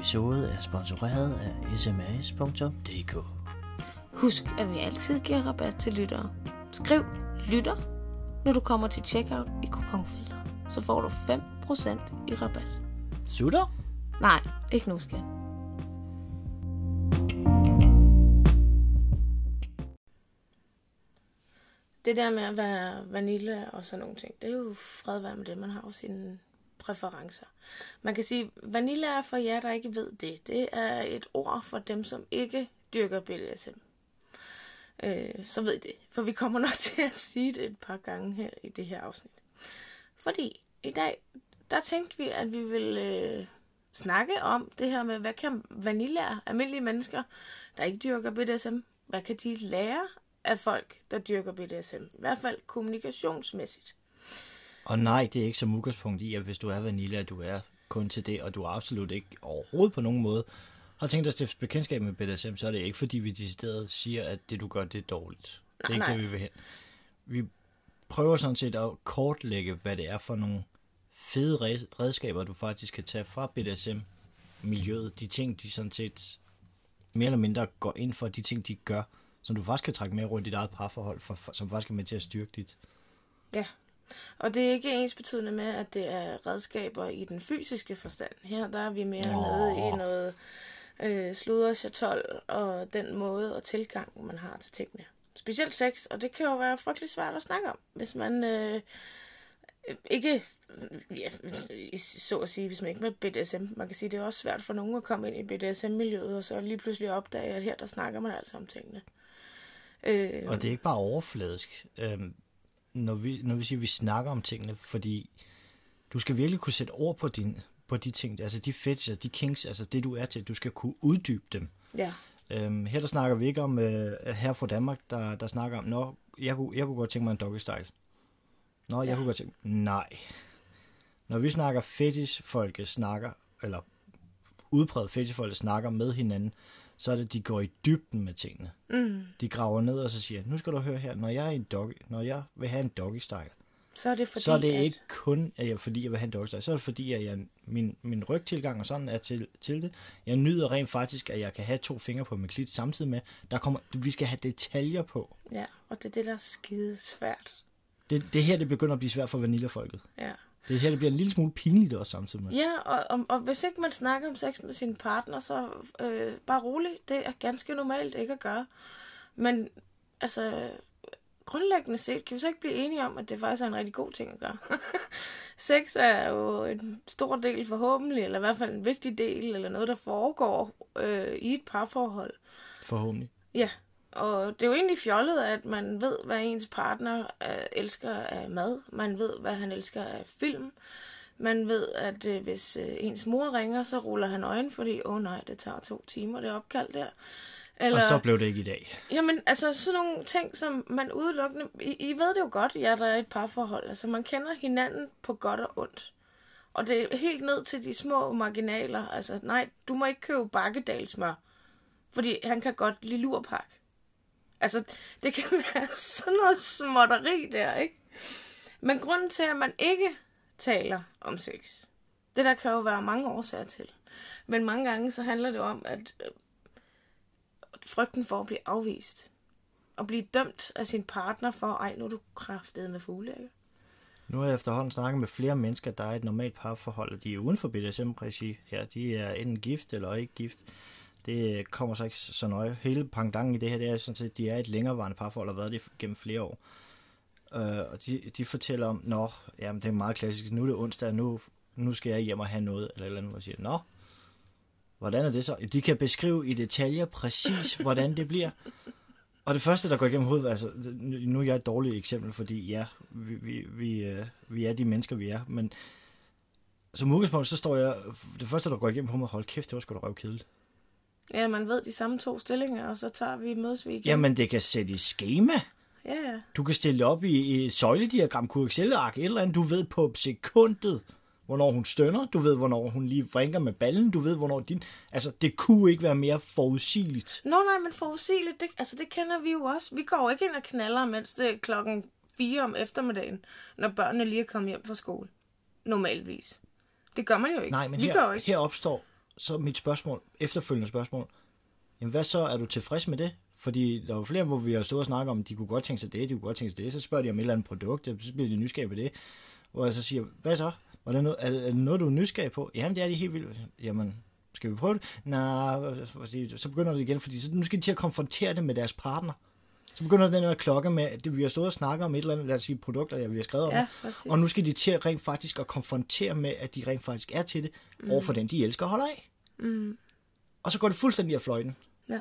episode er sponsoreret af sms.dk. Husk, at vi altid giver rabat til lyttere. Skriv lytter, når du kommer til checkout i kuponfeltet. Så får du 5% i rabat. Sutter? Nej, ikke nu, skat. Det der med at være vanille og sådan nogle ting, det er jo fred med det. Man har jo sine præferencer. Man kan sige, vanilla er for jer, der ikke ved det. Det er et ord for dem, som ikke dyrker BDSM. Øh, så ved I det. For vi kommer nok til at sige det et par gange her i det her afsnit. Fordi i dag, der tænkte vi, at vi ville øh, snakke om det her med, hvad kan vanilla, almindelige mennesker, der ikke dyrker BDSM, hvad kan de lære af folk, der dyrker BDSM? I hvert fald kommunikationsmæssigt. Og nej, det er ikke som udgangspunkt i, at hvis du er vanille, at du er kun til det, og du er absolut ikke overhovedet på nogen måde har tænkt dig at stifte bekendtskab med BDSM, så er det ikke fordi, vi decideret siger, at det du gør, det er dårligt. Nej, det er ikke nej. det, vi vil hen. Vi prøver sådan set at kortlægge, hvad det er for nogle fede redskaber, du faktisk kan tage fra BDSM-miljøet. De ting, de sådan set mere eller mindre går ind for, de ting, de gør, som du faktisk kan trække med rundt i dit eget parforhold, for, for, som faktisk er med til at styrke dit. Ja, og det er ikke ens betydende med, at det er redskaber i den fysiske forstand. Her der er vi mere Nå. nede i noget øh, sludder, chatol og den måde og tilgang, man har til tingene. Specielt sex, og det kan jo være frygtelig svært at snakke om, hvis man øh, ikke, ja, så at sige, hvis man ikke med BDSM, man kan sige, det er også svært for nogen at komme ind i BDSM-miljøet, og så lige pludselig opdage, at her der snakker man altså om tingene. Øh, og det er ikke bare overfladisk. Øhm, når vi, når vi siger, at vi snakker om tingene, fordi du skal virkelig kunne sætte ord på, din, på de ting, altså de fetishes, de kinks, altså det du er til, du skal kunne uddybe dem. Ja. Øhm, her der snakker vi ikke om, øh, her fra Danmark, der, der snakker om, nå, jeg kunne, jeg kunne godt tænke mig en doggy style. Nå, jeg ja. kunne godt tænke nej. Når vi snakker fetish, folket snakker, eller udpræget fetish, folket snakker med hinanden, så er det, at de går i dybden med tingene. Mm. De graver ned og så siger, nu skal du høre her, når jeg er en doggy, når jeg vil have en doggy style, så er det, fordi, så er det at... ikke kun, at jeg, fordi jeg vil have en doggy style, så er det fordi, at jeg, min, min rygtilgang og sådan er til, til det. Jeg nyder rent faktisk, at jeg kan have to fingre på min klit samtidig med, der kommer, vi skal have detaljer på. Ja, og det er det, der er skide svært. Det, det her, det begynder at blive svært for vaniljefolket. Ja. Det her det bliver en lille smule pinligt også samtidig med. Ja, og, og, og hvis ikke man snakker om sex med sin partner, så øh, bare rolig. Det er ganske normalt ikke at gøre. Men altså, grundlæggende set kan vi så ikke blive enige om, at det faktisk er en rigtig god ting at gøre. sex er jo en stor del forhåbentlig, eller i hvert fald en vigtig del, eller noget, der foregår øh, i et parforhold. Forhåbentlig. Ja, og det er jo egentlig fjollet, at man ved, hvad ens partner øh, elsker af mad. Man ved, hvad han elsker af film. Man ved, at øh, hvis øh, ens mor ringer, så ruller han øjen, fordi, åh oh, nej, det tager to timer, det opkald der. Eller, og så blev det ikke i dag. Jamen, altså sådan nogle ting, som man udelukkende... I, I ved det jo godt, ja, der er et parforhold. Altså, man kender hinanden på godt og ondt. Og det er helt ned til de små marginaler. Altså, nej, du må ikke købe bakkedalsmør. Fordi han kan godt lide lurpak. Altså, det kan være sådan noget småtteri der, ikke? Men grunden til, at man ikke taler om sex, det der kan jo være mange årsager til. Men mange gange så handler det om, at øh, frygten for at blive afvist. Og blive dømt af sin partner for, ej, nu er du kraftet med fugle, ikke? Nu har jeg efterhånden snakket med flere mennesker, der er et normalt parforhold, og de er uden for BDSM-regi her. De er enten gift eller ikke gift. Det kommer så ikke så nøje. Hele pangdangen i det her, det er sådan set, at de er et længerevarende parforhold og har været det gennem flere år. Uh, og de, de fortæller om, nå, jamen det er meget klassisk, nu er det onsdag, nu, nu skal jeg hjem og have noget, eller eller andet, og siger, nå, hvordan er det så? De kan beskrive i detaljer præcis, hvordan det bliver. Og det første, der går igennem hovedet, altså, nu er jeg et dårligt eksempel, fordi ja, vi, vi, vi, øh, vi er de mennesker, vi er, men som udgangspunkt, så står jeg, det første, der går igennem hovedet, hold kæft, det var sgu da røvkedeligt. Ja, man ved de samme to stillinger, og så tager vi mødes vi igen. Jamen, det kan sætte i schema. Ja, ja. Du kan stille op i, et søjlediagram, QXL-ark, et eller andet. Du ved på sekundet, hvornår hun stønner. Du ved, hvornår hun lige vrænker med ballen. Du ved, hvornår din... Altså, det kunne ikke være mere forudsigeligt. Nå nej, men forudsigeligt, det, altså det kender vi jo også. Vi går ikke ind og knaller, mens det er klokken 4 om eftermiddagen, når børnene lige er kommet hjem fra skole. Normalvis. Det gør man jo ikke. Nej, men vi her, ikke. her opstår så mit spørgsmål, efterfølgende spørgsmål. Jamen, hvad så? Er du tilfreds med det? Fordi der var flere, hvor vi har stået og snakket om, de kunne godt tænke sig det, de kunne godt tænke sig det. Så spørger de om et eller andet produkt, og så bliver de nysgerrige på det. Hvor jeg så siger, hvad så? Var det noget, er, er det noget, du er nysgerrig på? Jamen, det er de helt vildt. Jamen, skal vi prøve det? Nej, så begynder det igen, fordi så, nu skal de til at konfrontere det med deres partner. Så begynder den her klokke med, at vi har stået og snakket om et eller andet, lad os sige produkter, ja, vi har skrevet om, Ja, præcis. og nu skal de til at rent faktisk at konfrontere med, at de rent faktisk er til det, mm. overfor den, de elsker og holder af. Mm. Og så går det fuldstændig af fløjten. Ja.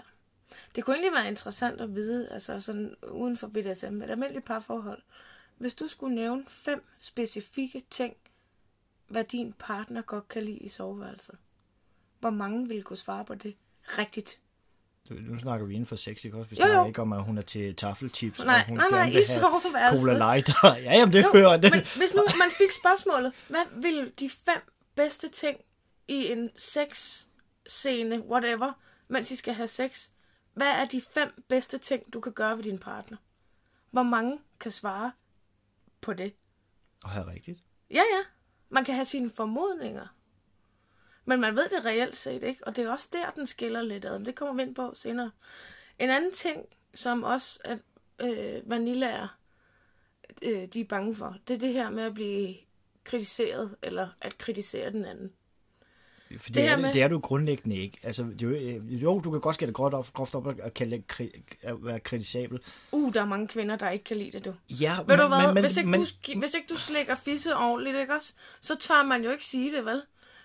Det kunne egentlig være interessant at vide, altså sådan uden for BDSM, et almindeligt parforhold. Hvis du skulle nævne fem specifikke ting, hvad din partner godt kan lide i soveværelset, hvor mange ville kunne svare på det rigtigt? Nu snakker vi inden for sex, ikke også? Vi Jo, jo. snakker ikke om, at hun er til taffelchips, Nej, og hun nej, nej, gerne vil have soveværelset. Cola Light. ja, jamen det Jo, hører det. Men hvis nu man fik spørgsmålet, hvad ville de fem bedste ting i en sex-scene, whatever, mens I skal have sex, hvad er de fem bedste ting, du kan gøre ved din partner? Hvor mange kan svare på det? Og her rigtigt. Ja, ja. Man kan have sine formodninger. Men man ved det reelt set ikke, og det er også der, den skiller lidt ad. Men det kommer vi ind på senere. En anden ting, som også at øh, vanillaer, øh, de er bange for, det er det her med at blive kritiseret, eller at kritisere den anden. For det, her er, med- det, er du grundlæggende ikke. Altså, jo, øh, jo, du kan godt skære det groft op, groft op og kalde det kri, at være kritisabel. Uh, der er mange kvinder, der ikke kan lide det, du. Ja, Ved du hvad, men, hvis, ikke men, du, hvis ikke du slikker fisse ordentligt, ikke også, så tør man jo ikke sige det, vel?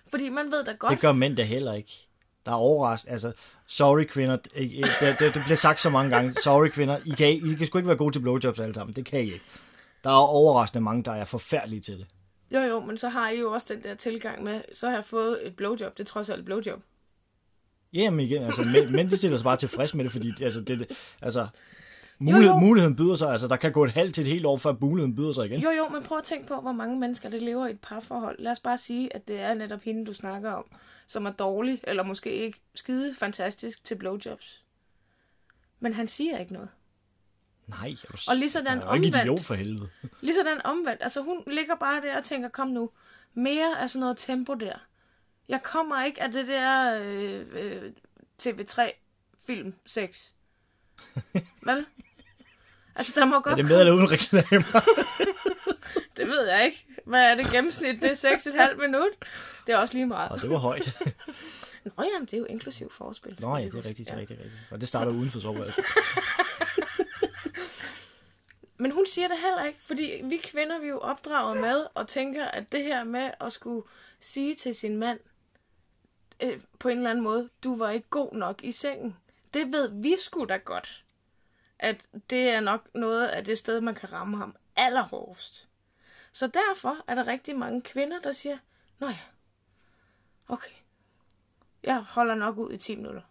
Fordi man ved da godt, det gør mænd da heller ikke. Der er overrasket. Altså, sorry kvinder. Det, det, det, det bliver sagt så mange gange. Sorry kvinder. I kan, I kan sgu ikke være gode til blowjobs alle sammen. Det kan I ikke. Der er overraskende mange, der er forfærdelige til det. Jo, jo, men så har I jo også den der tilgang med, så har jeg fået et blowjob. Det er trods alt et blowjob. Jamen igen, altså, mænd, mænd de stiller sig bare tilfreds med det, fordi altså, det, altså, mulighed, jo. muligheden byder sig, altså der kan gå et halvt til et helt år, før muligheden byder sig igen. Jo, jo, men prøv at tænke på, hvor mange mennesker, der lever i et parforhold. Lad os bare sige, at det er netop hende, du snakker om, som er dårlig, eller måske ikke skide fantastisk til blowjobs. Men han siger ikke noget. Nej, er du, Og lige sådan jeg er jo ikke omvendt. idiot for helvede. Lige sådan omvendt. Altså, hun ligger bare der og tænker, kom nu, mere af sådan noget tempo der. Jeg kommer ikke af det der øh, øh, TV3 film 6. Vel? Altså, der må godt Er det med eller uden reklamer? Det ved jeg ikke. Hvad er det gennemsnit? Det er 6,5 minut. Det er også lige meget. Og det var højt. Nå jamen, det er jo inklusiv forspil. Nå ja, det er rigtigt, det er rigtigt, rigtigt. Og det starter uden for soveværelset. Men hun siger det heller ikke, fordi vi kvinder vi er jo opdraget med og tænker, at det her med at skulle sige til sin mand øh, på en eller anden måde, du var ikke god nok i sengen. Det ved vi sgu da godt, at det er nok noget af det sted, man kan ramme ham allerhårdest. Så derfor er der rigtig mange kvinder, der siger, Nå ja, okay, jeg holder nok ud i 10 minutter.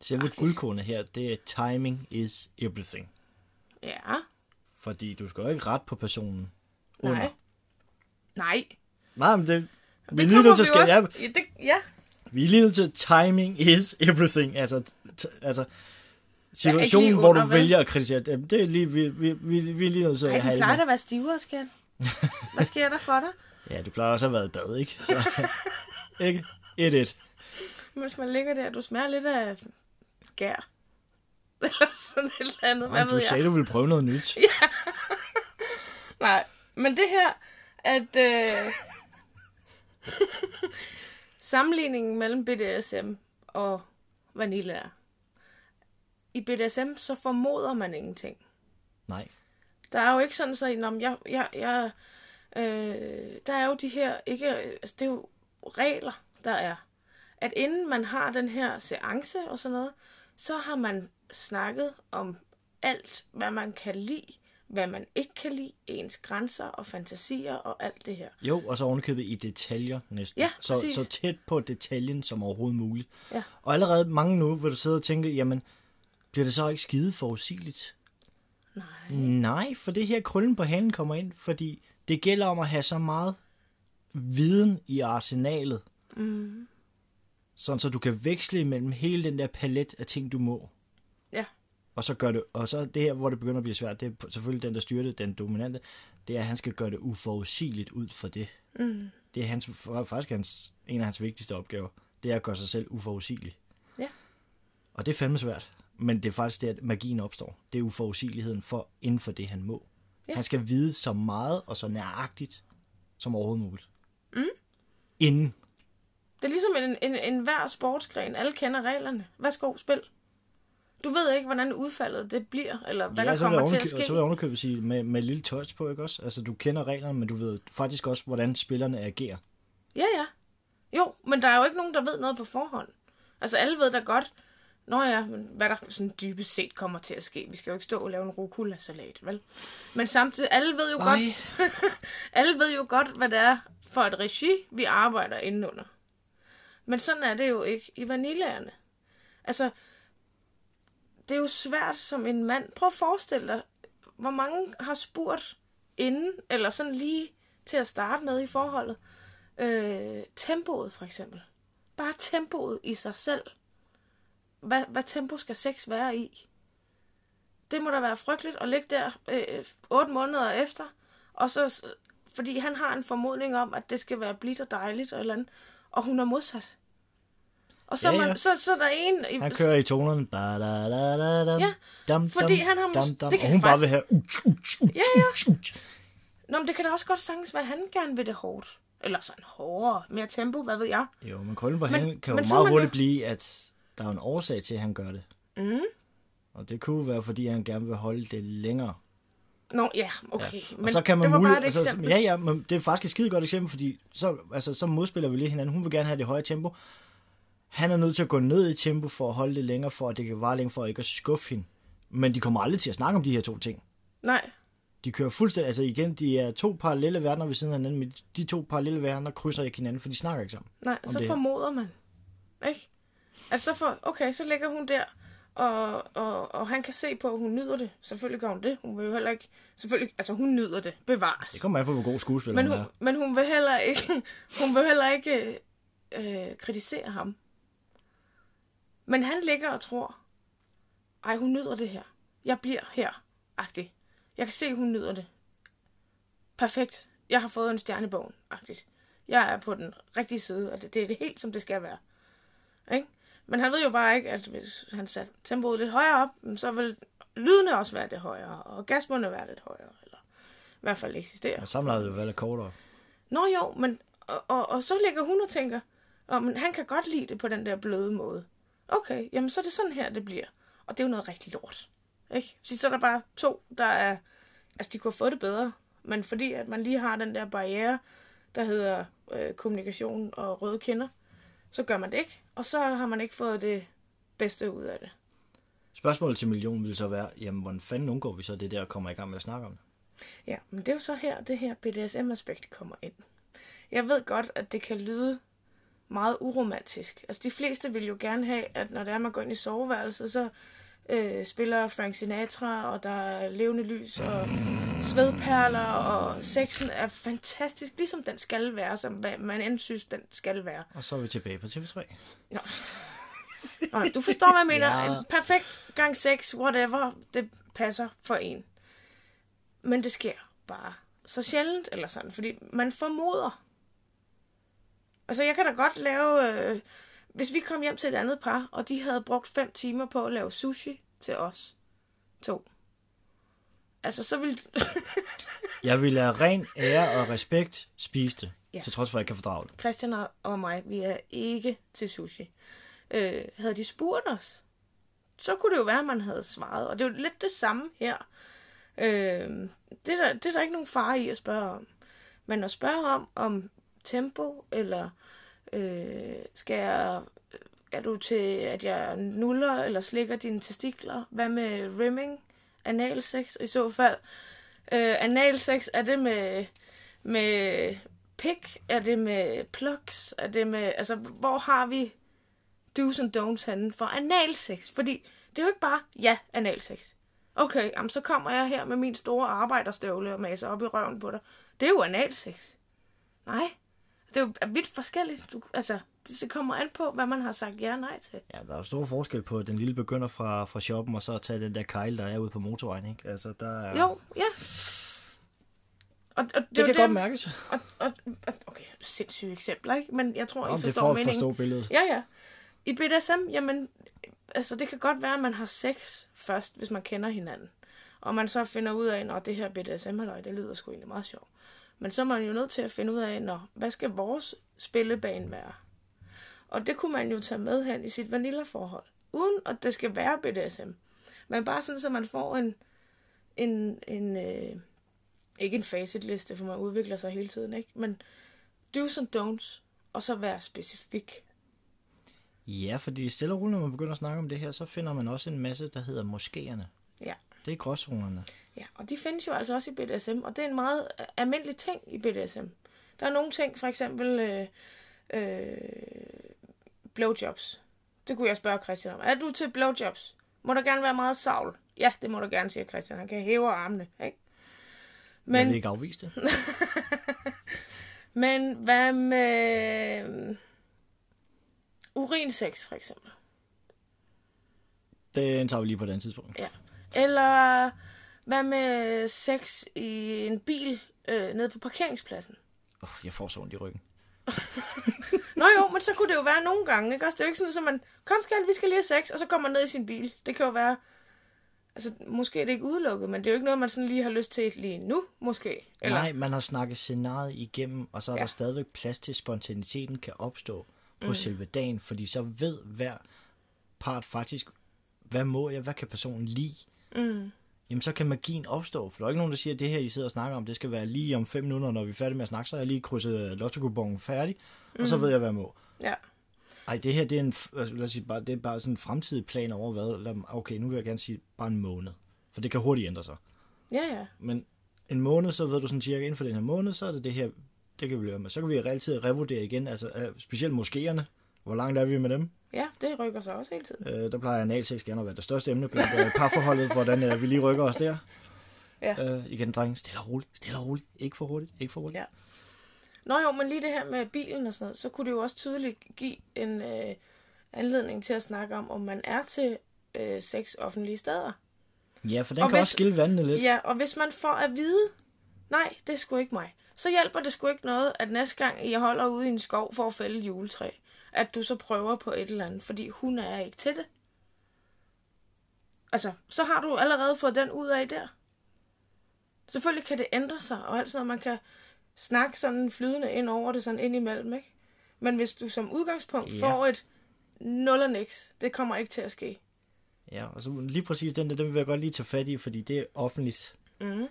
Selve guldkornet her, det er timing is everything. Ja, Fordi du skal jo ikke ret på personen under. nej. Nej, Nej, men det, vi er det lige kommer nødt til at skal, ja, det, ja, vi er lige nødt til timing is everything. Altså, t- altså situationen, lige hvor du vel? vælger at kritisere, det det er lige, vi, vi, vi, vi er lige nødt til Ej, at have plejer det da at være stivere, skat. Hvad sker der for dig? Ja, du plejer også at have været i bad, ikke? Så, ikke? Et, et. Hvis man ligger der, du smager lidt af gær. Sådan et eller andet, hvad du ved sagde, jeg. du ville prøve noget nyt. Nej, men det her, at øh, sammenligningen mellem BDSM og vanilla. I BDSM, så formoder man ingenting. Nej. Der er jo ikke sådan, så når jeg, jeg, jeg, øh, der er jo de her, ikke, altså det er jo regler, der er. At inden man har den her seance og sådan noget, så har man snakket om alt, hvad man kan lide hvad man ikke kan lide, ens grænser og fantasier og alt det her. Jo, og så ovenikøbet i detaljer næsten. Ja, så, præcis. så tæt på detaljen som overhovedet muligt. Ja. Og allerede mange nu vil du sidde og tænke, jamen, bliver det så ikke skide forudsigeligt? Nej. Nej, for det her krøllen på halen kommer ind, fordi det gælder om at have så meget viden i arsenalet, Mm. sådan så du kan veksle imellem hele den der palet af ting, du må. Og så gør det, og så det her, hvor det begynder at blive svært, det er selvfølgelig den, der styrer det, den dominante, det er, at han skal gøre det uforudsigeligt ud for det. Mm. Det er hans, faktisk hans, en af hans vigtigste opgaver. Det er at gøre sig selv uforudsigelig. Ja. Og det er fandme svært. Men det er faktisk det, at magien opstår. Det er uforudsigeligheden for, inden for det, han må. Ja. Han skal vide så meget og så næragtigt som overhovedet muligt. Mm. Inden. Det er ligesom en, en, en hver sportsgren. Alle kender reglerne. Værsgo, spil. Du ved ikke, hvordan udfaldet det bliver, eller hvad ja, der kommer til at ske. Så vil jeg underkøbet sige, med, med lille touch på, ikke også? Altså, du kender reglerne, men du ved faktisk også, hvordan spillerne agerer. Ja, ja. Jo, men der er jo ikke nogen, der ved noget på forhånd. Altså, alle ved da godt, Nå ja, men hvad der sådan dybest set kommer til at ske. Vi skal jo ikke stå og lave en rucola-salat, vel? Men samtidig, alle ved jo Nej. godt, alle ved jo godt, hvad det er for et regi, vi arbejder indenunder. Men sådan er det jo ikke i vanillaerne. Altså, det er jo svært som en mand. Prøv at forestille dig, hvor mange har spurgt inden, eller sådan lige til at starte med i forholdet. Øh, tempoet for eksempel. Bare tempoet i sig selv. Hvad, hvad tempo skal sex være i? Det må da være frygteligt at ligge der øh, 8 måneder efter. Og så, fordi han har en formodning om, at det skal være blidt og dejligt og eller andet. Og hun er modsat. Og så, Ja, ja. Man, så, så er der en... i- Han kører i tonerne. Ba, da, da, da, dam, Ja, dam, fordi dam, han har dam, dam, det og kan hun bare faktisk- vil have... Uh, uh, uh, Ja, ja. Nå, men det kan da også godt sagtens være, at han gerne vil det hårdt. Eller sådan hårdere, mere tempo, hvad ved jeg. Jo, men krøllen på Men- halen kan jo men er meget hurtigt jo- blive, at der er en årsag til, at han gør det. Mm. Og det kunne være, fordi han gerne vil holde det længere. Nå, ja, okay. Ja. Men og så kan man det var muligt, bare et altså, ja, ja, men det er faktisk et skide godt eksempel, fordi så, altså, så modspiller vi lige hinanden. Hun vil gerne have det høje tempo. Han er nødt til at gå ned i tempo for at holde det længere, for at det kan vare længere, for ikke at skuffe hende. Men de kommer aldrig til at snakke om de her to ting. Nej, De kører fuldstændig, altså igen, de er to parallelle verdener ved siden af hinanden, men de to parallelle verdener krydser ikke hinanden, for de snakker ikke sammen. nej, så det formoder man. Ikke? Altså, så for, okay, så ligger hun der, og, og, og han kan se på, at hun nyder det. Selvfølgelig gør hun det. Hun vil jo heller ikke... Selvfølgelig, altså, hun nyder det. Bevares. Det kommer an på, hvor god skuespiller Men hun hun, er. men hun vil heller ikke, hun vil heller ikke øh, kritisere ham. Men han ligger og tror, ej, hun nyder det her. Jeg bliver her, agtig. Jeg kan se, hun nyder det. Perfekt. Jeg har fået en stjerne i bogen, agtigt. Jeg er på den rigtige side, og det, det er det helt, som det skal være. Ikke? Men han ved jo bare ikke, at hvis han satte tempoet lidt højere op, så vil lydene også være det højere, og orgasmerne være lidt højere, eller i hvert fald eksistere. Og samlejet vil være lidt kortere. Nå jo, men og, og, og så ligger hun og tænker, oh, men han kan godt lide det på den der bløde måde. Okay, jamen så er det sådan her, det bliver. Og det er jo noget rigtig lort. Ikke? Så så er der bare to, der er... Altså, de kunne have fået det bedre. Men fordi at man lige har den der barriere, der hedder øh, kommunikation og røde kinder, så gør man det ikke. Og så har man ikke fået det bedste ud af det. Spørgsmålet til millionen vil så være, jamen, hvordan fanden undgår vi så det der og kommer i gang med at snakke om det? Ja, men det er jo så her, det her BDSM-aspekt kommer ind. Jeg ved godt, at det kan lyde meget uromantisk. Altså, de fleste vil jo gerne have, at når det er, man går ind i soveværelset, så øh, spiller Frank Sinatra, og der er levende lys, og svedperler, og sexen er fantastisk, ligesom den skal være, som man end synes, den skal være. Og så er vi tilbage på TV3. Nå. Nå, du forstår, hvad jeg mener. Ja. En perfekt gang sex, whatever, det passer for en. Men det sker bare så sjældent, eller sådan, fordi man formoder. Altså, jeg kan da godt lave... Øh, hvis vi kom hjem til et andet par, og de havde brugt fem timer på at lave sushi til os to. Altså, så ville... Jeg vil af ren ære og respekt spise det, Ja. til trods for, at jeg ikke kan fordrage det. Christian og- og mig, vi er ikke til sushi. Øh, havde de spurgt os, så kunne det jo være, at man havde svaret. Og det er jo lidt det samme her. Øh, det, er der, det er der ikke nogen fare i at spørge om. Men at spørge om, om tempo, eller øh, skal jeg, er du til, at jeg nuller eller slikker dine testikler? Hvad med rimming, analsex? I så fald, Øh, analsex, er det med, med pik? Er det med plugs? Er det med, altså, hvor har vi do's and don'ts henne for analsex? Fordi det er jo ikke bare, ja, analsex. Okay, jamen, så kommer jeg her med min store arbejderstøvle og maser op i røven på dig. Det er jo analsex. Nej, det er jo vidt forskelligt. Du, altså, det kommer an på, hvad man har sagt ja og nej til. Ja, der er jo stor forskel på den lille begynder fra, fra shoppen, og så at tage den der kejl, der er ude på motorvejen, ikke? Altså, der er... Jo, ja. Og, og det, Det kan det, godt mærkes. Og, og, og, okay, sindssyge eksempler, ikke? Men jeg tror, Om I det er forstår for at meningen. forstå billedet. Ja, ja. I BDSM, jamen, altså det kan godt være, at man har sex først, hvis man kender hinanden. Og man så finder ud af, at det her BDSM, halløj, det lyder sgu egentlig meget sjovt. Men så er man jo nødt til at finde ud af, når, hvad skal vores spillebane være? Og det kunne man jo tage med hen i sit vanilla-forhold. Uden at det skal være BDSM. Men bare sådan, så man får en, en, en øh, ikke en facitliste, for man udvikler sig hele tiden, ikke? Men do's and don'ts, og så være specifik. Ja, fordi stille og roligt, når man begynder at snakke om det her, så finder man også en masse, der hedder moskéerne. Ja. Det er gråzonerne. Ja, og de findes jo altså også i BDSM, og det er en meget øh, almindelig ting i BDSM. Der er nogle ting, for eksempel øh, øh, blowjobs. Det kunne jeg spørge Christian om. Er du til blowjobs? Må der gerne være meget savl? Ja, det må der gerne, siger Christian. Han kan hæve armene, ikke? Men... Jeg vil ikke afvise det. men hvad med øh, urinsex, for eksempel? Den tager vi lige på et andet tidspunkt. Ja. Eller hvad med sex i en bil øh, nede på parkeringspladsen? Oh, jeg får så ondt i ryggen. Nå jo, men så kunne det jo være nogle gange, ikke også? Det er jo ikke sådan, at man, kom skal vi skal lige have sex, og så kommer man ned i sin bil. Det kan jo være, altså måske er det ikke udelukket, men det er jo ikke noget, man sådan lige har lyst til lige nu, måske. Eller, Nej, man har snakket scenariet igennem, og så er. Ja. der stadigvæk plads til, at spontaniteten kan opstå på mm. selve dagen, fordi så ved hver part faktisk, hvad må jeg, hvad kan personen lide? Mm. Jamen, så kan magien opstå, for der er ikke nogen, der siger, at det her, I sidder og snakker om, det skal være lige om fem minutter, når vi er færdige med at snakke, så har jeg lige krydset lotto færdig, og Mm. så ved jeg, hvad jeg må. Ja. Ej, det her, det er en, altså, lad os sige, bare, det er bare sådan en fremtidig plan over hvad. Lad, okay, nu vil jeg gerne sige bare en måned. For det kan hurtigt ændre sig. Ja, ja. Men en måned, så ved du sådan cirka, inden for den her måned, så er det det her, det kan vi løbe med. Så kan vi reelt tid revurdere igen, altså øh, specielt moskéerne. Hvor langt er vi med dem? Ja, det rykker sig også hele tiden. Øh, der plejer analsex gerne at være det største emne blandt øh, parforholdet, hvordan øh, vi lige rykker os der. Ja. Øh, igen, dreng, stille og roligt, stille og roligt. Ikke for hurtigt, ikke for hurtigt. Ja. Nå jo, men lige det her med bilen og sådan noget, så kunne det jo også tydeligt give en øh, anledning til at snakke om, om man er til øh, sex offentlige steder. Ja, for den Og kan hvis- også skille vandene lidt. Ja, og hvis man får at vide, nej, det er sgu ikke mig, så hjælper det sgu ikke noget, at næste gang jeg holder ude i en skov for at fælde et juletræ, at du så prøver på et eller andet, fordi hun er ikke til det. Altså, så har du allerede fået den ud af der. Selvfølgelig kan det ændre sig, og alt sådan noget, man kan snakke sådan flydende ind over det, sådan ind imellem, ikke? Men hvis du som udgangspunkt Ja. ja. får et nul og niks, det kommer ikke til at ske. Ja, og så lige præcis den der, den vil jeg godt lige tage fat i, fordi det er offentligt. Mm.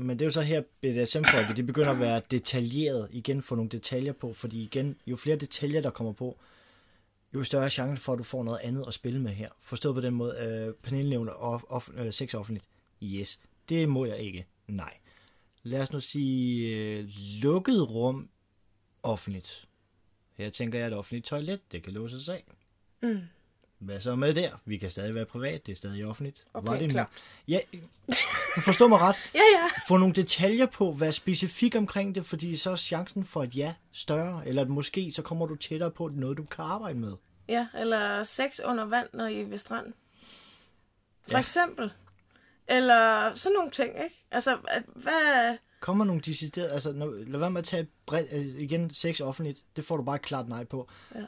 Men det er jo så her, BDSM-folket, de begynder at være detaljeret, igen få nogle detaljer på, fordi igen, jo flere detaljer, der kommer på, jo større chance for, at du får noget andet at spille med her. Forstået på den måde, øh, Pernille nævner off, off, øh, sex offentligt. Yes, det må jeg ikke. Nej. Lad os nu sige øh, lukket rum offentligt. Her tænker jeg, at et offentligt toilet, det kan låses af. Mm. Hvad så med der? Vi kan stadig være privat, det er stadig offentligt. Okay, Var det nu? klar. Ja, forstå mig ret. Ja, ja. Få nogle detaljer på, hvad specifik omkring det, fordi så er chancen for et ja større, eller at måske så kommer du tættere på, noget, du kan arbejde med. Ja, eller sex under vand, når I er ved stranden. For Ja. eksempel. Eller sådan nogle ting, ikke? Altså, at, hvad... Kommer nogle deciderede, altså når, lad være med at tage bredt, øh, igen sex offentligt, det får du bare et klart nej på. Ja.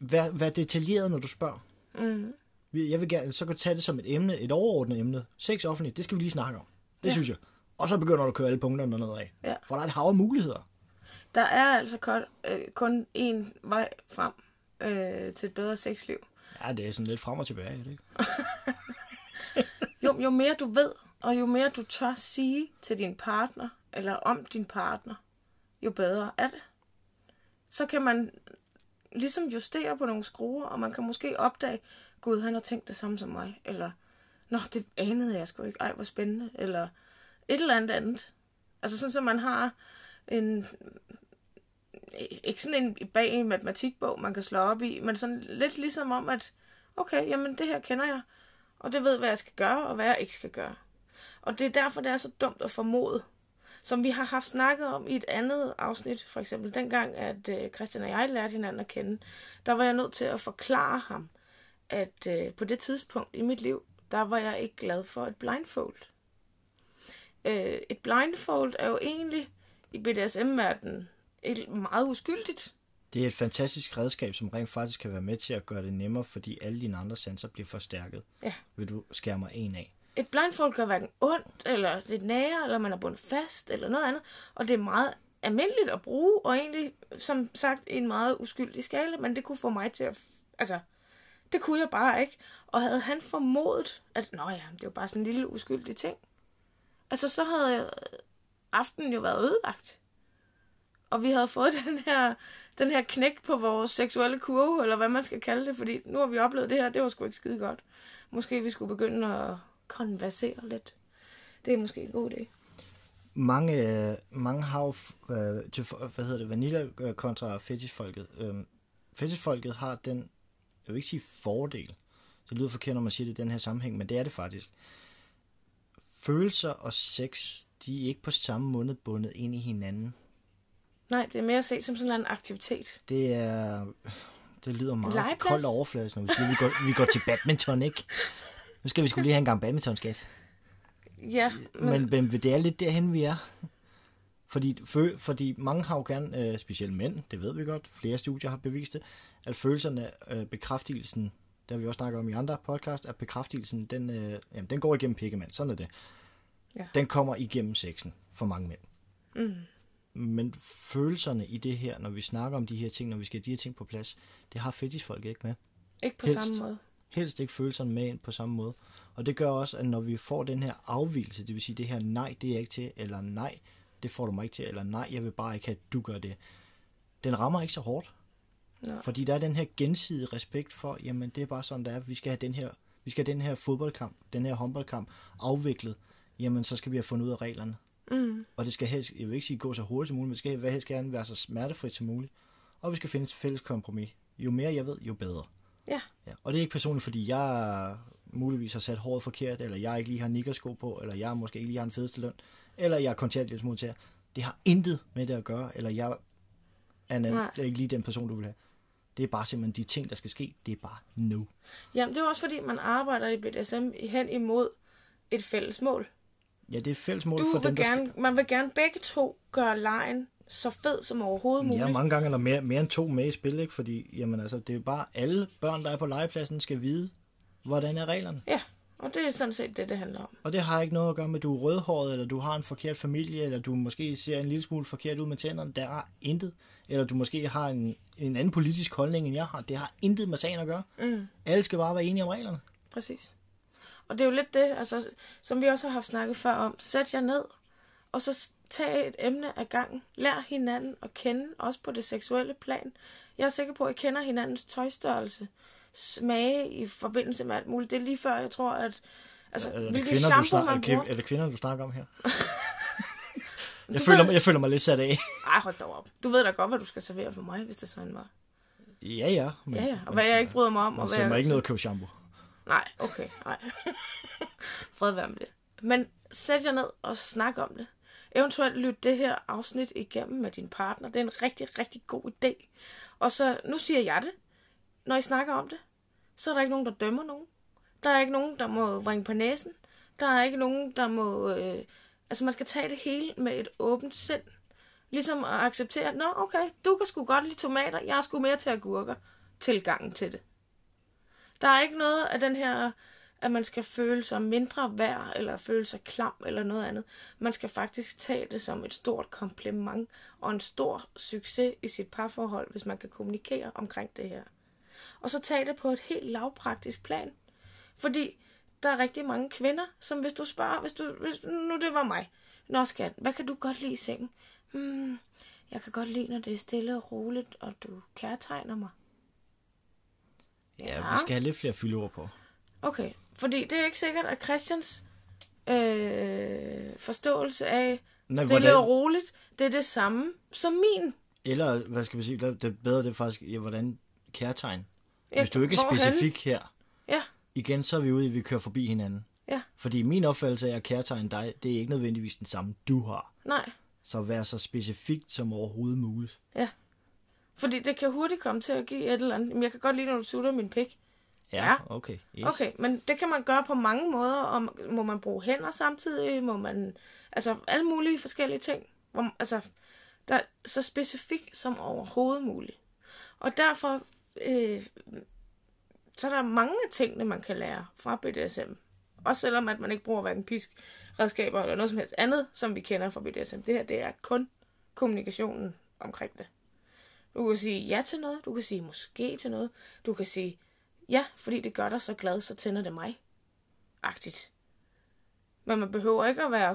Vær, vær detaljeret, når du spørger. Mm, Jeg vil gerne, så kan tage det som et emne, et overordnet emne. Sex offentligt, det skal vi lige snakke om. Det. Ja. synes jeg. Og så begynder du at køre alle punkterne dernede af. Ja. For der er et hav af muligheder. der er altså kun, øh, kun én vej frem øh, til et bedre sexliv. Ja, det er sådan lidt frem og tilbage, er det ikke? Jo, jo mere du ved, og jo mere du tør sige til din partner, eller om din partner, jo bedre er det. Så kan man ligesom justere på nogle skruer, og man kan måske opdage, gud, han har tænkt det samme som mig, eller, nå, det anede jeg sgu ikke, ej, hvor spændende, eller et eller andet andet. Altså sådan, så man har en... Ikke sådan en bag en matematikbog, man kan slå op i, men sådan lidt ligesom om, at okay, jamen det her kender jeg, og det ved, hvad jeg skal gøre, og hvad jeg ikke skal gøre. Og det er derfor, det er så dumt at formode. Som vi har haft snakket om i et andet afsnit, for eksempel dengang, at øh, Christian og jeg lærte hinanden at kende, der var jeg nødt til at forklare ham, at øh, på det tidspunkt i mit liv, der var jeg ikke glad for et blindfold. Øh, et blindfold er jo egentlig i BDSM-verdenen meget uskyldigt. Det er et fantastisk redskab, som rent faktisk kan være med til at gøre det nemmere, fordi alle dine andre sanser bliver forstærket. Ja. Vil du skære mig en af? Et blindfold gør hverken ondt, eller det nærer, eller man er bundet fast, eller noget andet. Og det er meget almindeligt at bruge, og egentlig, som sagt, en meget uskyldig skala, men det kunne få mig til at... Altså, det kunne jeg bare ikke. Og havde han formodet, at nå ja, det var bare sådan en lille uskyldig ting, altså så havde aftenen jo været ødelagt. Og vi havde fået den her, den her knæk på vores seksuelle kurve, eller hvad man skal kalde det, fordi nu har vi oplevet det her, det var sgu ikke skide godt. Måske vi skulle begynde at konversere lidt. Det er måske en god idé. Mange, mange har jo, øh, til, hvad hedder det, vanilla kontra fetishfolket. Øh, fetishfolket har den, jeg vil ikke sige fordel, det lyder forkert, når man siger det i den her sammenhæng, men det er det faktisk. Følelser og sex, de er ikke på samme måde bundet ind i hinanden. Nej, det er mere set som sådan en aktivitet. Det er... Det lyder meget koldt overfladisk, når vi siger, vi går, vi går til badminton, ikke? Nu skal vi skulle lige have en gang badminton, skat. Ja. Men, men, men det er lidt derhen, vi er. Fordi, for, fordi mange har jo gerne, øh, specielt mænd, det ved vi godt, flere studier har bevist det, at følelserne, øh, bekræftelsen, det har vi også snakket om i andre podcast, at bekræftelsen, den, øh, jamen, den går igennem pikkemand, sådan er det. Ja. Den kommer igennem sexen for mange mænd. Mm. Men følelserne i det her, når vi snakker om de her ting, når vi skal have de her ting på plads, det har fetishfolk ikke med. Ikke på Helst. samme måde. Helst ikke følelserne med ind på samme måde. Og det gør også, at når vi får den her afvielse, det vil sige det her nej, det er jeg ikke til, eller nej, det får du mig ikke til, eller nej, jeg vil bare ikke have, at du gør det. Den rammer ikke så hårdt. Nej. Fordi der er den her gensidige respekt for, jamen det er bare sådan, der er, vi skal have den her, vi skal have den her fodboldkamp, den her håndboldkamp afviklet, jamen så skal vi have fundet ud af reglerne. Mm. Og det skal helst, jeg vil ikke sige gå så hurtigt som muligt, men det skal helst gerne være så smertefrit som muligt. Og vi skal finde et fælles kompromis. Jo mere jeg ved, jo bedre. Ja. ja. Og det er ikke personligt, fordi jeg muligvis har sat håret forkert, eller jeg ikke lige har nikkersko på, eller jeg måske ikke lige har en fedeste løn, eller jeg er kontanthjælpsmodtager. Det har intet med det at gøre, eller jeg er, en, er ikke lige den person, du vil have. Det er bare simpelthen de ting, der skal ske. Det er bare no. Jamen, det er også fordi, man arbejder i BDSM hen imod et fælles mål. Ja, det er et fælles mål du for vil dem, der gerne, skal... Man vil gerne begge to gøre lejen så fed som overhovedet muligt. Ja, mange gange er der mere, mere end to med i spil, ikke? Fordi, jamen altså, det er bare alle børn, der er på legepladsen, skal vide, hvordan er reglerne. Ja, og det er sådan set det, det handler om. Og det har ikke noget at gøre med, at du er rødhåret, eller du har en forkert familie, eller du måske ser en lille smule forkert ud med tænderne. Der er intet. Eller du måske har en, en anden politisk holdning, end jeg har. Det har intet med sagen at gøre. Mm. Alle skal bare være enige om reglerne. Præcis. Og det er jo lidt det, altså, som vi også har haft snakket før om. Sæt jer ned, og så tag et emne af gangen. Lær hinanden at kende, også på det seksuelle plan. Jeg er sikker på, at I kender hinandens tøjstørrelse, smage i forbindelse med alt muligt. Det er lige før, jeg tror, at... Altså, er, det hvilke kvinder, shampoo du snak, man bruger. er det kvinder, du snakker om her? jeg, Du føler, ved- mig- jeg føler mig lidt sat af. Ej, hold da op. Du ved da godt, hvad du skal servere for mig, hvis det sådan var. ja, ja. Men, Ja, ja. Og hvad jeg ikke bryder mig om. Man og hvad jeg... ikke noget at købe shampoo. Nej, okay, nej. Fred være med det. Men sæt jer ned og snak om det. Eventuelt lyt det her afsnit igennem med din partner. Det er en rigtig, rigtig god idé. Og så, nu siger jeg det. Når I snakker om det, så er der ikke nogen, der dømmer nogen. Der er ikke nogen, der må ringe på næsen. Der er ikke nogen, der må... Øh... Altså, man skal tage det hele med et åbent sind. Ligesom at acceptere, nå okay, du kan sgu godt lide tomater, jeg er sgu mere til agurker. Tilgangen til det. Der er ikke noget af den her, at man skal føle sig mindre værd, eller føle sig klam, eller noget andet. Man skal faktisk tage det som et stort kompliment, og en stor succes i sit parforhold, hvis man kan kommunikere omkring det her. Og så tage det på et helt lavpraktisk plan. Fordi der er rigtig mange kvinder, som hvis du spørger, hvis, du, hvis nu det var mig. Nå skat, hvad kan du godt lide i sengen? Hmm, jeg kan godt lide, når det er stille og roligt, og du kærtegner mig. Ja, vi skal have lidt flere fyldeord på. Okay, fordi det er ikke sikkert, at Christians øh, forståelse af Nej, stille hvordan- og roligt. Det er det samme som min. Eller, hvad skal vi sige, det er bedre, det er faktisk, ja, hvordan kærtegn. Ja, Hvis du ikke er specifik her, Ja, igen, så er vi ude i, at vi kører forbi hinanden. ja, Fordi min opfattelse af at kærtegn dig, det er ikke nødvendigvis den samme, du har. nej. Så vær så specifikt som overhovedet muligt. Ja. Fordi det kan hurtigt komme til at give et eller andet. Jamen, jeg kan godt lide, når du sutter min pik. Ja, okay. Yes. Okay, men det kan man gøre på mange måder. Og må man bruge hænder samtidig? Må man... Altså, alle mulige forskellige ting. Hvor, altså, der er så specifikt som overhovedet muligt. Og derfor... Øh, så er der mange af tingene, man kan lære fra BDSM. Også selvom, at man ikke bruger hverken pisk, redskaber eller noget som helst andet, som vi kender fra BDSM. Det her, det er kun kommunikationen omkring det. Du kan sige ja til noget, du kan sige måske til noget, du kan sige ja, fordi det gør dig så glad, så tænder det mig. Agtigt. Men man behøver ikke at være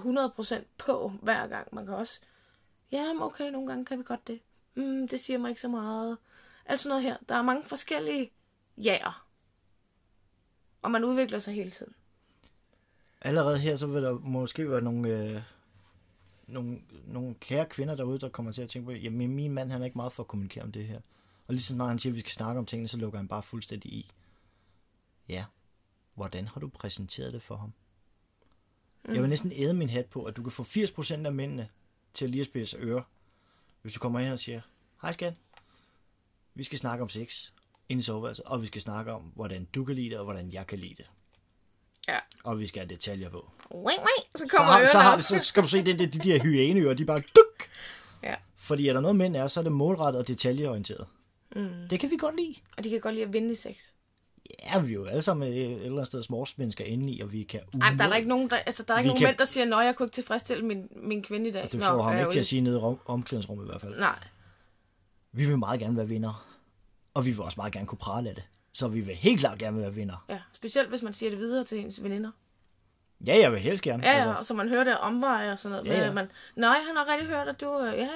100% på hver gang. Man kan også, ja, okay, nogle gange kan vi godt det. Mm, det siger mig ikke så meget. Alt sådan noget her. Der er mange forskellige jaer. Og man udvikler sig hele tiden. Allerede her, så vil der måske være nogle, øh, nogle, nogle kære kvinder derude, der kommer til at tænke på, jamen min mand, han er ikke meget for at kommunikere om det her. Og lige så snart han siger, at vi skal snakke om tingene, så lukker han bare fuldstændig i. Ja, hvordan har du præsenteret det for ham? Mm. Jeg vil næsten æde min hat på, at du kan få 80% af mændene til at lige at spidse øre, hvis du kommer ind og siger, hej skat, vi skal snakke om sex inde i soveværelset, og vi skal snakke om, hvordan du kan lide det, og hvordan jeg kan lide det. Ja. Og vi skal have detaljer på. Wing, wing, så Så, kommer har, ørerne så, har, så skal du se, det, det, de der hyæneører, de bare duk. Ja. Fordi er der noget mænd er, så er det målrettet og detaljeorienteret. Mm. Det kan vi godt lide. Og de kan godt lide at vinde sex. Ja, vi er jo alle sammen et eller andet sted sportsmennesker inde i, og vi kan Ej, men der er der ikke nogen, der, altså, der er ikke Vi nogen kan- mænd, der siger, nej, jeg kunne ikke tilfredsstille min, min kvinde i dag. Og det Nå, får ham jeg er ikke til at sige nede i rom- omklædningsrummet i hvert fald. Nej. Vi vil meget gerne være vinder. Og vi vil også meget gerne kunne prale af det. Så vi vil helt klart gerne være vinder. Ja, specielt hvis man siger det videre til ens veninder. Ja, jeg vil helst gerne. Ja, ja, altså. og så man hører det omveje og sådan noget. Ja, Ja. Man, nej, han har rigtig hørt, at du... øh, Ja, ja,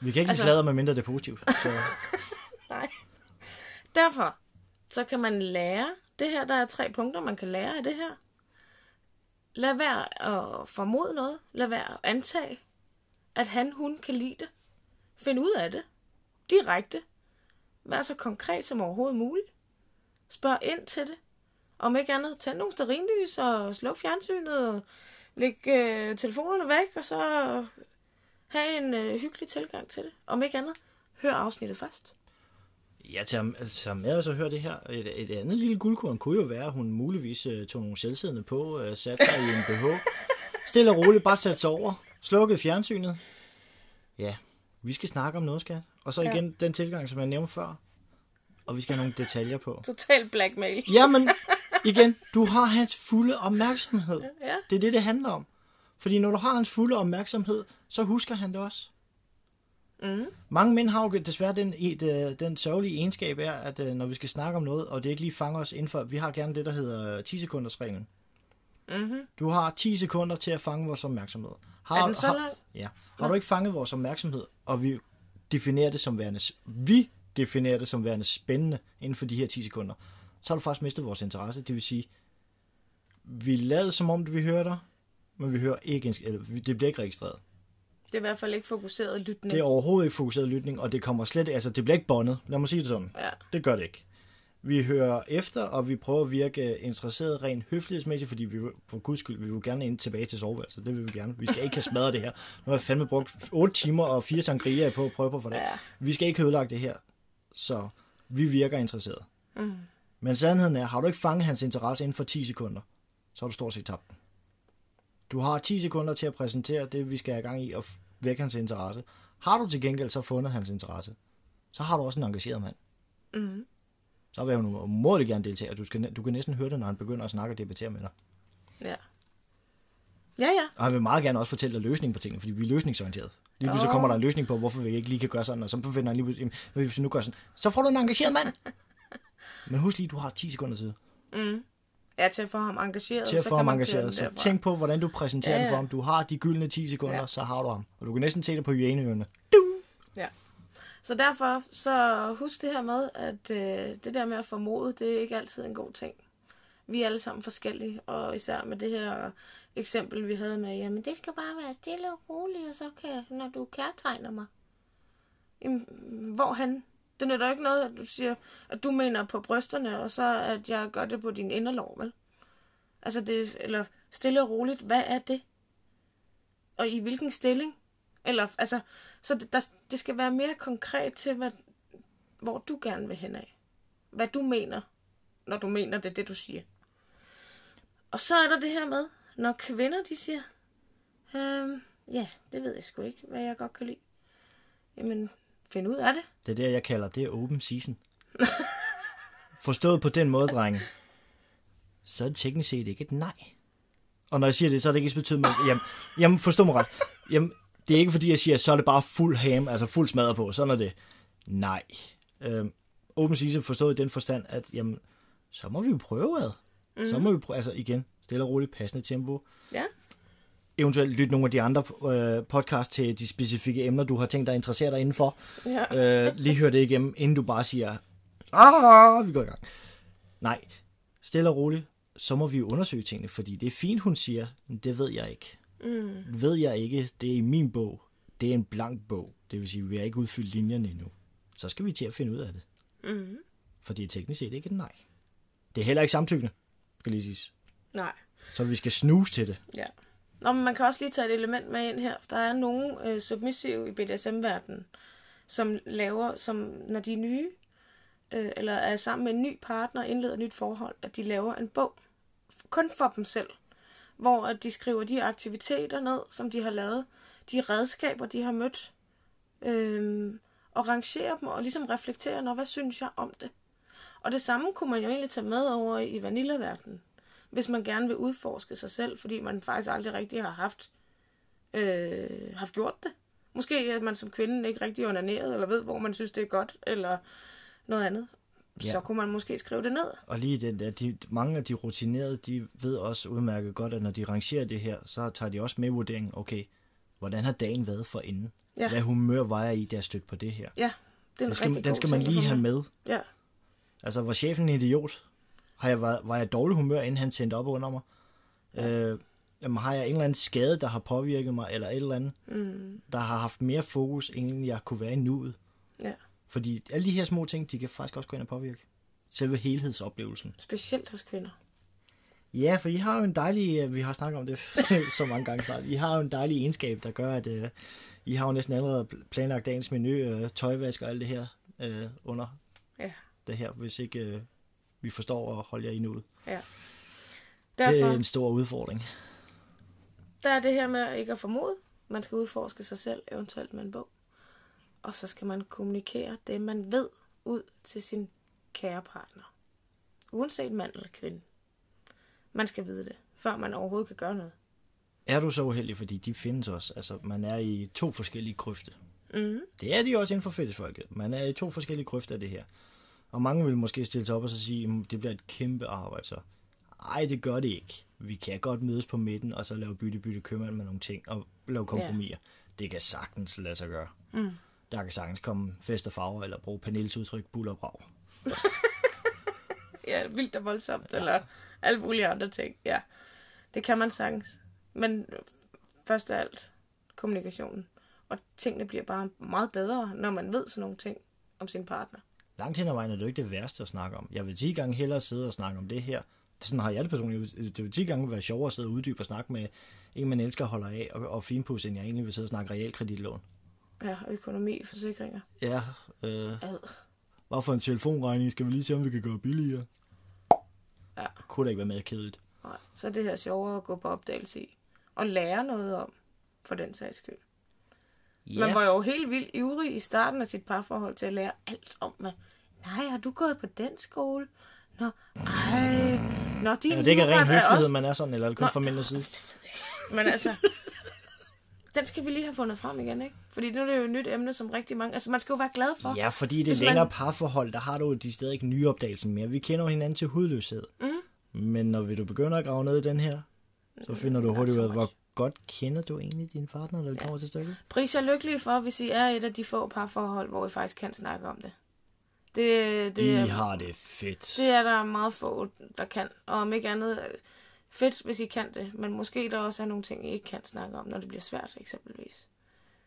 vi kan ikke altså- sladre med mindre det er positivt. Så, Nej. Derfor, så kan man lære det her. Der er tre punkter, man kan lære af det her. Lad være at formode noget. Lad være at antage, at han, hun kan lide det. Find ud af det. Direkte. Vær så konkret som overhovedet muligt. Spørg ind til det. Om ikke andet, tænd nogle sterinlys og sluk fjernsynet og læg øh, telefonerne væk, og så have en øh, hyggelig tilgang til det. Om ikke andet, hør afsnittet først. Ja, til at tage med og så høre det her. Et, et andet lille guldkorn kunne jo være, at hun muligvis uh, tog nogle selvsiddende på, uh, satte sig i en BH. Stille og roligt, bare satte sig over. Slukkede fjernsynet. Ja, vi skal snakke om noget, skat. Og så Ja. igen den tilgang, som jeg nævnte før. Og vi skal have nogle detaljer på. Total blackmail. Jamen, igen, du har hans fulde opmærksomhed. Ja. Det er det, det handler om. Fordi når du har hans fulde opmærksomhed, så husker han det også. Mm. Mange mænd har jo desværre den, det- den sørgelige egenskab er, at øh, når vi skal snakke om noget, og det ikke lige fanger os inden for, vi har gerne det, der hedder 10 sekunders reglen. Mm-hmm. Du har 10 sekunder til at fange vores opmærksomhed. Har, Er den så har? Ja. Har du ikke fanget vores opmærksomhed, og vi definerer det som værende, vi definerer det som værende spændende inden for de her 10 sekunder, så har du faktisk mistet vores interesse. Det vil sige, vi lader som om, vi hører dig, men vi hører ikke, eller det bliver ikke registreret. Det er i hvert fald ikke fokuseret lytning. Det er overhovedet ikke fokuseret lytning, og det kommer slet altså det bliver ikke båndet. Lad mig sige det sådan. Ja. Det gør det ikke. Vi hører efter, og vi prøver at virke interesseret rent høflighedsmæssigt, fordi vi for guds skyld, vi vil gerne ind tilbage til soveværelset. Det vil vi gerne. Vi skal ikke have smadret det her. Nu har jeg fandme brugt 8 timer og 4 sangria på at prøve på for det. Ja. Vi skal ikke have ødelagt det her. Så vi virker interesseret. Mm. Men sandheden er, har du ikke fanget hans interesse inden for 10 sekunder, så har du stort set tabt den. Du har 10 sekunder til at præsentere det, vi skal have gang i, og vække hans interesse. Har du til gengæld så fundet hans interesse, så har du også en engageret mand. Mm. Så vil hun umådeligt gerne deltage, og du, skal, du kan næsten høre det, når han begynder at snakke og debattere med dig. Ja. Ja, ja. Og han vil meget gerne også fortælle dig løsningen på tingene, fordi vi er løsningsorienteret. Lige pludselig Åh. kommer der en løsning på, hvorfor vi ikke lige kan gøre sådan, og så finder han lige pludselig, "Jamen, hvis vi nu gør sådan, så får du en engageret mand. Men husk lige, du har 10 sekunder tid Mm. Ja, til at få ham engageret. til at få ham engageret. den Så derfra. tænk på, hvordan du præsenterer Ja, det for ham. Du har de gyldne 10 sekunder, Ja. så har du ham. Og du kan næsten se det på hyæneørene. Ja. Så derfor, så husk det her med, at øh, det der med at formode, det er ikke altid en god ting. Vi er alle sammen forskellige, og især med det her eksempel, vi havde med, jamen det skal bare være stille og roligt, og så kan, når du kærtegner mig. Jamen, hvorhen? Det nytter ikke noget, at du siger, at du mener på brysterne, og så at jeg gør det på din inderlov, vel? Altså det, eller stille og roligt, hvad er det? Og i hvilken stilling? Eller, altså, så det, der, det skal være mere konkret til, hvad, hvor du gerne vil hen af. Hvad du mener, når du mener det, det du siger. Og så er der det her med, når kvinder de siger, øhm, ja, det ved jeg sgu ikke, hvad jeg godt kan lide. Jamen, find ud af det. Det er det, jeg kalder, det er open season. Forstået på den måde, drenge, så er det teknisk set ikke et nej. Og når jeg siger det, så er det ikke betydet med, jamen, jamen forstå mig ret. Jamen, det er ikke fordi, jeg siger, så er det bare fuld ham, altså fuld smadret på. Sådan er det. Nej. Øhm, open season forstået i den forstand, at jamen, så må vi jo prøve ad. Mm. Så må vi prøve, altså igen, stille og roligt, passende tempo. Ja. Eventuelt lytte nogle af de andre øh, podcast til de specifikke emner, du har tænkt dig at interessere dig indenfor. Ja. Øh, lige hør det igennem, inden du bare siger, ah, vi går i gang. Nej, stille og roligt, så må vi jo undersøge tingene, fordi det er fint, hun siger, men det ved jeg ikke. Mm. Ved jeg ikke, det er i min bog. Det er en blank bog. Det vil sige, vi har ikke udfyldt linjerne endnu. Så skal vi til at finde ud af det. Mm. For det er teknisk set ikke et nej. Det er heller ikke samtykkende, skal lige siges. Nej. Så vi skal snuse til det. Ja. Nå, men man kan også lige tage et element med ind her. Der er nogle øh, submissive i BDSM-verdenen, som laver, som når de er nye, øh, eller er sammen med en ny partner og indleder et nyt forhold, at de laver en bog. Kun for dem selv. Hvor at de skriver de aktiviteter ned, som de har lavet. De redskaber, de har mødt. Øh, og rangerer dem og ligesom reflekterer, når hvad synes jeg om det. Og det samme kunne man jo egentlig tage med over i vanillaverdenen hvis man gerne vil udforske sig selv, fordi man faktisk aldrig rigtig har haft, øh, haft gjort det. Måske at man som kvinde ikke rigtig onaneret, eller ved, hvor man synes, det er godt, eller noget andet. Ja. Så kunne man måske skrive det ned. Og lige den der, de, mange af de rutinerede, de ved også udmærket godt, at når de rangerer det her, så tager de også med vurderingen, okay, hvordan har dagen været for inden? Ja. Hvad humør var jeg i, da jeg stødte på det her? Ja, det er en den skal, den skal man lige have med. Ja. Altså, var chefen en idiot? Har jeg været, var jeg dårlig humør, inden han tændte op under mig? Ja. Øh, jamen, har jeg en eller anden skade, der har påvirket mig, eller et eller andet, mm. der har haft mere fokus, end jeg kunne være i nuet? Ja. Fordi alle de her små ting, de kan faktisk også gå ind og påvirke selve helhedsoplevelsen. Specielt hos kvinder. Ja, for I har jo en dejlig, øh, vi har snakket om det så mange gange snart, I har jo en dejlig egenskab, der gør, at uh, I har jo næsten allerede planlagt dagens menu, uh, tøjvask og alt det her uh, under ja. det her, hvis ikke uh, vi forstår at holde jer i nuet. Ja. Derfor, det er en stor udfordring. Der er det her med ikke at formode. Man skal udforske sig selv, eventuelt med en bog. Og så skal man kommunikere det, man ved, ud til sin kære partner. Uanset mand eller kvinde. Man skal vide det, før man overhovedet kan gøre noget. Er du så uheldig, fordi de findes også? Altså, man er i to forskellige krøfte. Mm. Det er de også inden for fællesfolket. Man er i to forskellige krøfter af det her. Og mange vil måske stille sig op og så sige, at det bliver et kæmpe arbejde så. Ej, det gør det ikke. Vi kan godt mødes på midten, og så lave bytte-bytte købmand med nogle ting, og lave kompromiser. Ja. Det kan sagtens lade sig gøre. Mm. Der kan sagtens komme fest og farver, eller bruge Pernilles udtryk, buller og brag. ja, vildt og voldsomt, ja. eller alle mulige andre ting. Ja, det kan man sagtens. Men først af alt, kommunikationen. Og tingene bliver bare meget bedre, når man ved sådan nogle ting om sin partner langt hen ad vejen er det jo ikke det værste at snakke om. Jeg vil 10 gange hellere sidde og snakke om det her. Sådan har jeg det personligt. Det vil 10 gange være sjovere at sidde og uddybe og snakke med en, man elsker og holder af, og, og finpudse, end jeg egentlig vil sidde og snakke realkreditlån. Ja, økonomi, forsikringer. Ja. Øh, Ad. Hvad for en telefonregning? Skal vi lige se, om vi kan gøre billigere? Ja. Kunne da ikke være mere kedeligt. Nej, så er det her sjovere at gå på opdagelse i. Og lære noget om, for den sags skyld. Ja. Man var jo helt vildt ivrig i starten af sit parforhold til at lære alt om mig. Nej, har du gået på den skole? Nå, ej. Nå, din ja, det er ikke ren høflighed, også... man er sådan, eller er det kun Nå, fra mændenes side? Men altså, den skal vi lige have fundet frem igen, ikke? Fordi nu er det jo et nyt emne, som rigtig mange... Altså, man skal jo være glad for. Ja, fordi det er længere man... parforhold, der har du jo de steder ikke nyopdagelsen mere. Vi kender jo hinanden til hudløshed. Mm. Men når vi du begynder at grave ned i den her, så finder du hurtigt ud af, hvor godt kender du egentlig din partner, når det ja. kommer til stykket? Pris er lykkelig for, hvis I er et af de få parforhold, hvor I faktisk kan snakke om det. Det, det, I er, har det fedt. det er der meget få, der kan. Og om ikke andet, øh, fedt, hvis I kan det. Men måske der også er nogle ting, I ikke kan snakke om, når det bliver svært, eksempelvis.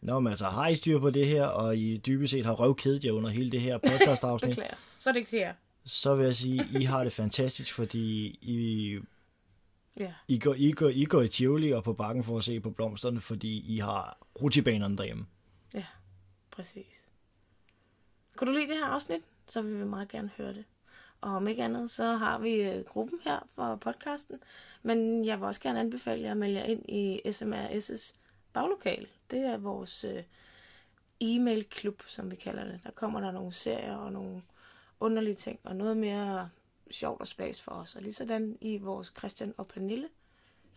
Nå, men altså, har I styr på det her, og I dybest set har røvkædet jer under hele det her podcast-afsnit, Beklager. Så er det ikke det her. så vil jeg sige, I har det fantastisk, fordi I, Ja. I, går, I, går, I går i Tivoli og på bakken for at se på blomsterne, fordi I har rutsjebanerne derhjemme. Ja, præcis. Kunne du lide det her afsnit, så vil vi meget gerne høre det. Og om ikke andet, så har vi øh, gruppen her for podcasten. Men jeg vil også gerne anbefale jer at melde jer ind i SMRS' baglokal. Det er vores øh, e-mail-klub, som vi kalder det. Der kommer der nogle serier og nogle underlige ting, og noget mere sjovt og spas for os. Og lige sådan i vores Christian og Pernille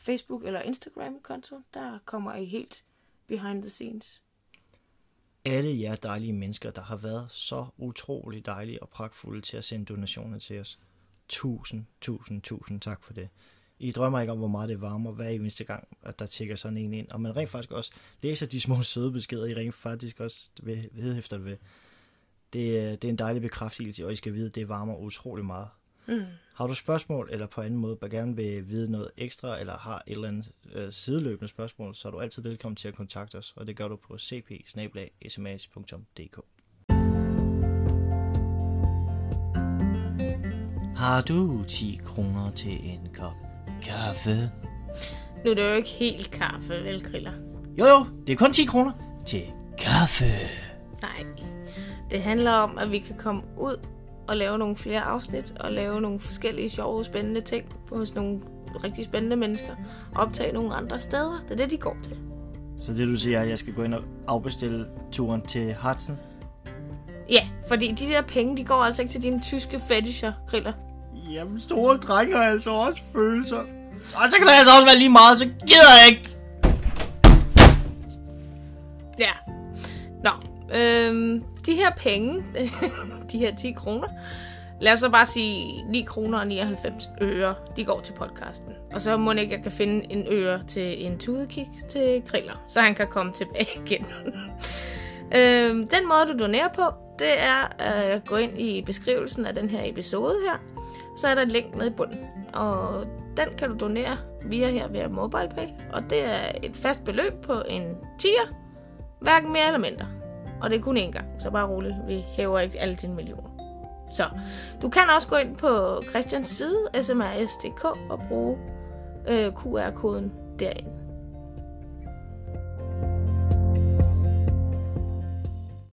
Facebook- eller Instagram-konto, der kommer I helt behind the scenes. Alle jer dejlige mennesker, der har været så utrolig dejlige og pragtfulde til at sende donationer til os. Tusind, tusind, tusind tak for det. I drømmer ikke om, hvor meget det varmer hver eneste gang, at der tjekker sådan en ind. Og man rent faktisk også læser de små søde beskeder, I rent faktisk også ved, vedhæfter det ved. Det, øh, det er en dejlig bekræftelse, og I skal vide, at det varmer utrolig meget. Mm. Har du spørgsmål, eller på anden måde gerne vil vide noget ekstra, eller har et eller andet øh, sideløbende spørgsmål, så er du altid velkommen til at kontakte os, og det gør du på cp Har du 10 kroner til en kop kaffe? Nu er det jo ikke helt kaffe, vel, Kriller? Jo jo, det er kun 10 kroner til kaffe. Nej. Det handler om, at vi kan komme ud og lave nogle flere afsnit, og lave nogle forskellige sjove, spændende ting hos nogle rigtig spændende mennesker. Og optage nogle andre steder. Det er det, de går til. Så det du siger, er, at jeg skal gå ind og afbestille turen til Hudson? Ja, fordi de der penge, de går altså ikke til dine tyske fetisher, Kriller. Jamen, store drenge har altså også følelser. Og så kan det altså også være lige meget, så gider jeg ikke. Øhm, de her penge, de her 10 kroner, lad os så bare sige 9 kroner og 99 øre, de går til podcasten. Og så må ikke, jeg kan finde en øre til en tudekiks til griller, så han kan komme tilbage igen. øhm, den måde, du donerer på, det er at gå ind i beskrivelsen af den her episode her. Så er der et link nede i bunden, og den kan du donere via her via MobilePay. Og det er et fast beløb på en 10'er, Hverken mere eller mindre. Og det er kun én gang, så bare roligt. Vi hæver ikke alle dine millioner. Så du kan også gå ind på Christians side, smrs.dk, og bruge øh, QR-koden derinde.